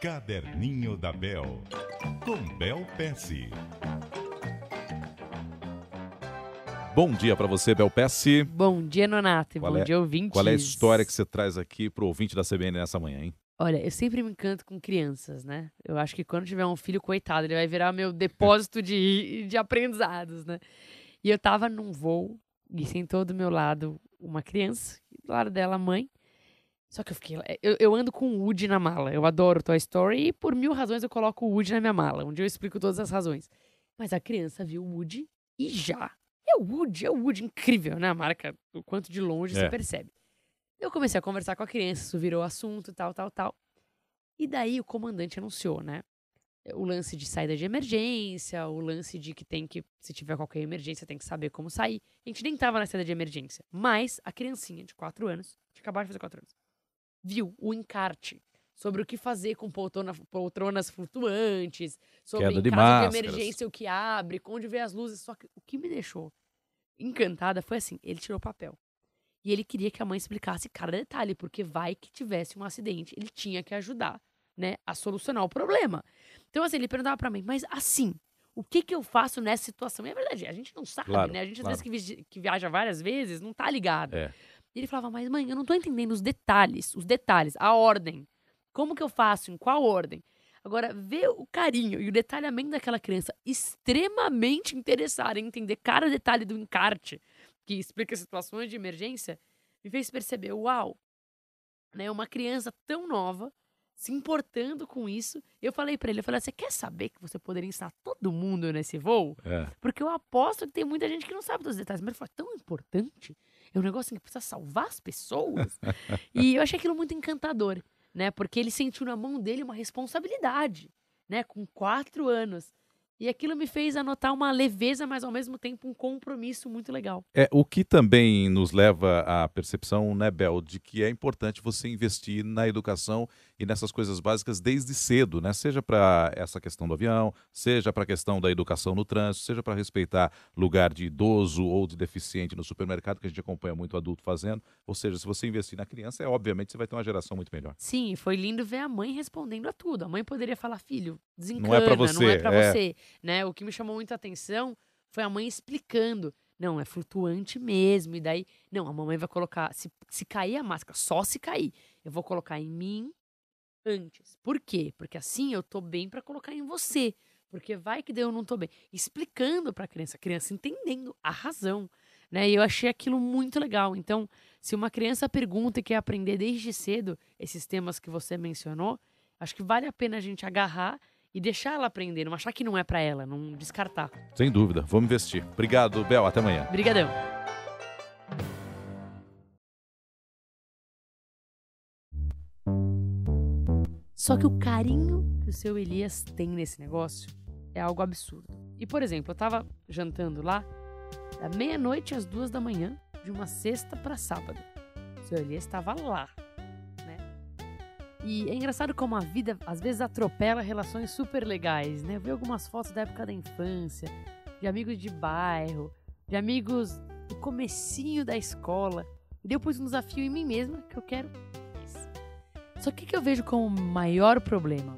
Caderninho da Bel, com Bel Pesce. Bom dia para você, Bel Pesce. Bom dia, Nonato. Qual Bom é- dia, ouvintes. Qual é a história que você traz aqui pro ouvinte da CBN nessa manhã, hein? Olha, eu sempre me encanto com crianças, né? Eu acho que quando tiver um filho, coitado, ele vai virar meu depósito de, de aprendizados, né? E eu tava num voo e sentou do meu lado uma criança, e do lado dela a mãe. Só que eu fiquei. Eu, eu ando com o Woody na mala. Eu adoro Toy Story e por mil razões eu coloco o Woody na minha mala. Um dia eu explico todas as razões. Mas a criança viu o Woody e já. É o Woody, é o Woody. Incrível, né? A marca, o quanto de longe É. você percebe. Eu comecei a conversar com a criança, isso virou assunto, tal, tal, tal. E daí o comandante anunciou, né? O lance de saída de emergência, o lance de que tem que, se tiver qualquer emergência, tem que saber como sair. A gente nem tava na saída de emergência. Mas a criancinha de 4 anos, tinha acabado de fazer 4 anos, viu o encarte sobre o que fazer com poltrona- poltronas flutuantes, sobre Queda de caso de emergência o que abre, onde vê as luzes. Só que o que me deixou encantada foi assim: ele tirou o papel. E ele queria que a mãe explicasse cada detalhe, porque vai que tivesse um acidente, ele tinha que ajudar, né, a solucionar o problema. Então, assim, ele perguntava pra mim, mas assim, o que que eu faço nessa situação? E é verdade, a gente não sabe, Claro, né? A gente, às claro. vezes, que viaja várias vezes, não tá ligado. É. E ele falava, mas mãe, eu não tô entendendo os detalhes, os detalhes, a ordem. Como que eu faço? Em qual ordem? Agora, ver o carinho e o detalhamento daquela criança extremamente interessada em entender cada detalhe do encarte, que explica situações de emergência, me fez perceber, uau, né, uma criança tão nova se importando com isso. Eu falei pra ele, eu falei, você quer saber que você poderia ensinar todo mundo nesse voo? É. Porque eu aposto que tem muita gente que não sabe dos detalhes. Mas ele falou, é tão importante. É um negócio que precisa salvar as pessoas. e eu achei aquilo muito encantador, né? Porque ele sentiu na mão dele uma responsabilidade, né? Com quatro anos. E aquilo me fez anotar uma leveza, mas ao mesmo tempo um compromisso muito legal. É, o que também nos leva à percepção, né, Bel, de que é importante você investir na educação e nessas coisas básicas desde cedo, né? Seja para essa questão do avião, seja para a questão da educação no trânsito, seja para respeitar lugar de idoso ou de deficiente no supermercado, que a gente acompanha muito adulto fazendo. Ou seja, se você investir na criança, é obviamente você vai ter uma geração muito melhor. Sim, foi lindo ver a mãe respondendo a tudo. A mãe poderia falar, filho, desencana, Não é pra não você, é pra é. Né? O que me chamou muita atenção foi a mãe explicando. Não, é flutuante mesmo. E daí, não, a mamãe vai colocar. Se, se cair a máscara, só se cair. Eu vou colocar em mim antes. Por quê? Porque assim eu tô bem pra colocar em você. Porque vai que eu não tô bem. Explicando pra criança, a criança entendendo a razão. Né? E eu achei aquilo muito legal. Então, se uma criança pergunta e quer aprender desde cedo esses temas que você mencionou, acho que vale a pena a gente agarrar e deixar ela aprender, não achar que não é pra ela, não descartar. Sem dúvida, vamos investir. Obrigado, Bel, até amanhã. Obrigadão. Só que o carinho que o seu Elias tem nesse negócio é algo absurdo. E, por exemplo, eu tava jantando lá da meia-noite às duas da manhã, de uma sexta para sábado. O seu Elias estava lá? E é engraçado como a vida às vezes atropela relações super legais, né? Eu vi algumas fotos da época da infância, de amigos de bairro, de amigos do comecinho da escola. E eu pus um desafio em mim mesma que eu quero isso. Só que o que eu vejo como o maior problema?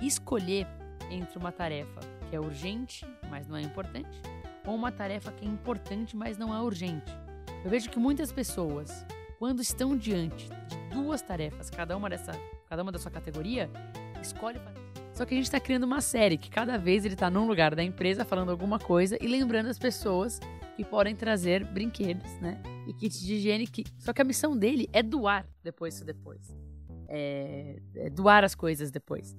Escolher entre uma tarefa que é urgente, mas não é importante, ou uma tarefa que é importante, mas não é urgente. Eu vejo que muitas pessoas, quando estão diante de duas tarefas, cada uma dessa, cada uma da sua categoria, escolhe só que a gente tá criando uma série que cada vez ele tá num lugar da empresa falando alguma coisa e lembrando as pessoas que podem trazer brinquedos, né? E kits de higiene. Que... Só que a missão dele é doar depois isso depois. É... é doar as coisas depois.